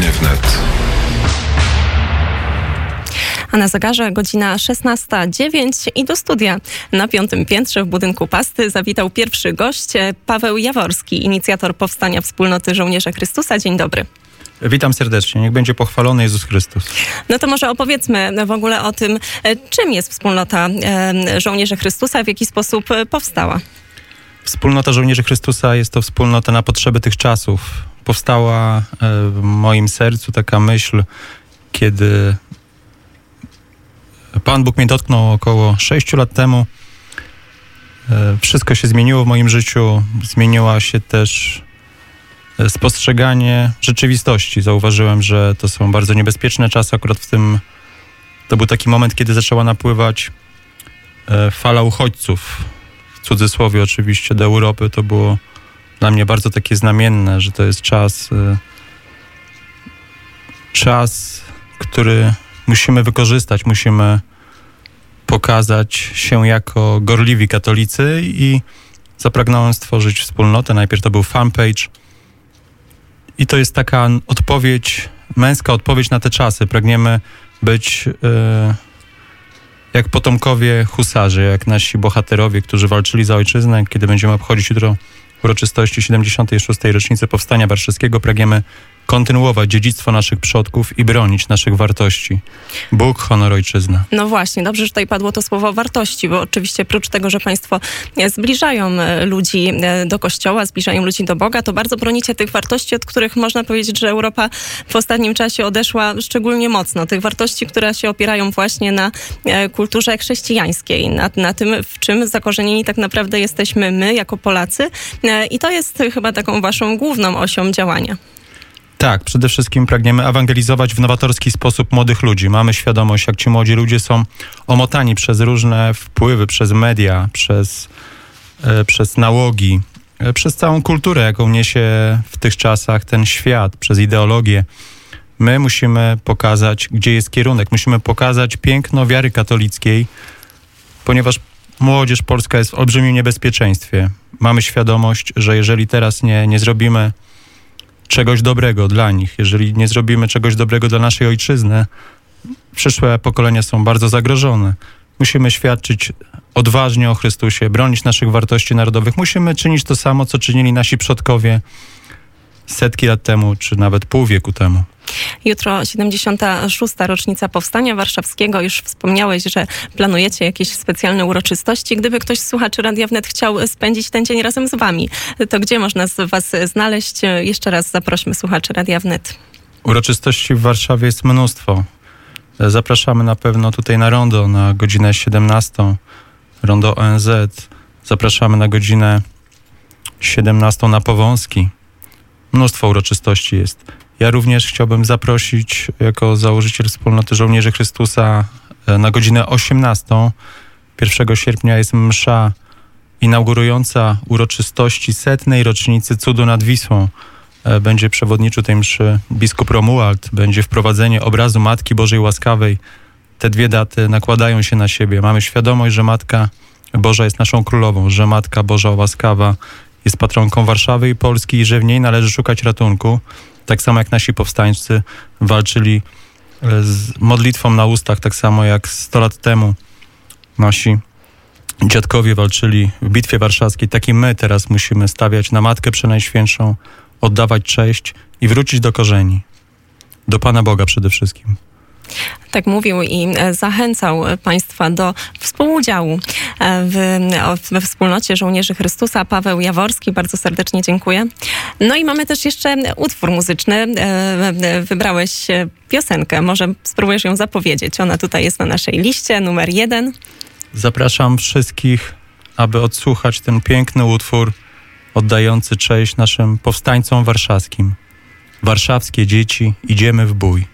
Popołudnie wnet. A na zegarze godzina 16.09 i do studia na piątym piętrze w budynku Pasty zawitał pierwszy gość, Paweł Jaworski, inicjator powstania Wspólnoty Żołnierza Chrystusa. Dzień dobry. Witam serdecznie. Niech będzie pochwalony Jezus Chrystus. No to może opowiedzmy w ogóle o tym, czym jest Wspólnota Żołnierzy Chrystusa, w jaki sposób powstała. Wspólnota Żołnierzy Chrystusa jest to wspólnota na potrzeby tych czasów. Powstała w moim sercu taka myśl, kiedy Pan Bóg mnie dotknął około 6 lat temu. Wszystko się zmieniło w moim życiu. Zmieniła się też spostrzeganie rzeczywistości. Zauważyłem, że to są bardzo niebezpieczne czasy. Akurat w tym to był taki moment, kiedy zaczęła napływać fala uchodźców. W cudzysłowie oczywiście do Europy. To było dla mnie bardzo takie znamienne, że to jest czas czas, który musimy wykorzystać, musimy pokazać się jako gorliwi katolicy i zapragnąłem stworzyć wspólnotę. Najpierw to był fanpage i to jest taka odpowiedź, męska odpowiedź na te czasy. Pragniemy być yy, jak potomkowie husarzy, jak nasi bohaterowie, którzy walczyli za ojczyznę. Kiedy będziemy obchodzić jutro uroczystości 76. rocznicy Powstania Warszawskiego, pragniemy kontynuować dziedzictwo naszych przodków i bronić naszych wartości. Bóg, honor, ojczyzna. No właśnie, dobrze, że tutaj padło to słowo wartości, bo oczywiście prócz tego, że państwo zbliżają ludzi do kościoła, zbliżają ludzi do Boga, to bardzo bronicie tych wartości, od których można powiedzieć, że Europa w ostatnim czasie odeszła szczególnie mocno. Tych wartości, które się opierają właśnie na kulturze chrześcijańskiej, na, na tym, w czym zakorzenieni tak naprawdę jesteśmy my, jako Polacy. I to jest chyba taką waszą główną osią działania. Tak, przede wszystkim pragniemy ewangelizować w nowatorski sposób młodych ludzi. Mamy świadomość, jak ci młodzi ludzie są omotani przez różne wpływy, przez media, przez, e, przez nałogi, e, przez całą kulturę, jaką niesie w tych czasach ten świat, przez ideologię. My musimy pokazać, gdzie jest kierunek. Musimy pokazać piękno wiary katolickiej, ponieważ młodzież polska jest w olbrzymim niebezpieczeństwie. Mamy świadomość, że jeżeli teraz nie, nie zrobimy czegoś dobrego dla nich, jeżeli nie zrobimy czegoś dobrego dla naszej ojczyzny, przyszłe pokolenia są bardzo zagrożone. Musimy świadczyć odważnie o Chrystusie, bronić naszych wartości narodowych. Musimy czynić to samo, co czynili nasi przodkowie setki lat temu, czy nawet pół wieku temu. Jutro 76. rocznica Powstania Warszawskiego. Już wspomniałeś, że planujecie jakieś specjalne uroczystości. Gdyby ktoś z słuchaczy Radia Wnet chciał spędzić ten dzień razem z wami, to gdzie można was znaleźć? Jeszcze raz zaprośmy słuchaczy Radia Wnet. Uroczystości w Warszawie jest mnóstwo. Zapraszamy na pewno tutaj na rondo na godzinę 17. Rondo ONZ. Zapraszamy na godzinę 17 na Powązki. Mnóstwo uroczystości jest. Ja również chciałbym zaprosić jako założyciel wspólnoty Żołnierzy Chrystusa na godzinę 18. 1 sierpnia jest msza inaugurująca uroczystości setnej rocznicy cudu nad Wisłą. Będzie przewodniczył tej mszy biskup Romuald, będzie wprowadzenie obrazu Matki Bożej Łaskawej. Te dwie daty nakładają się na siebie. Mamy świadomość, że Matka Boża jest naszą królową, że Matka Boża Łaskawa jest patronką Warszawy i Polski i że w niej należy szukać ratunku. Tak samo jak nasi powstańcy walczyli z modlitwą na ustach, tak samo jak 100 lat temu nasi dziadkowie walczyli w Bitwie Warszawskiej. Tak i my teraz musimy stawiać na Matkę Przenajświętszą, oddawać cześć i wrócić do korzeni. Do Pana Boga przede wszystkim. Tak mówił i zachęcał Państwa do współudziału w, we wspólnocie żołnierzy Chrystusa. Paweł Jaworski, bardzo serdecznie dziękuję. No i mamy też jeszcze utwór muzyczny. Wybrałeś piosenkę, może spróbujesz ją zapowiedzieć. Ona tutaj jest na naszej liście, numer jeden. Zapraszam wszystkich, aby odsłuchać ten piękny utwór oddający cześć naszym powstańcom warszawskim. Warszawskie dzieci, idziemy w bój.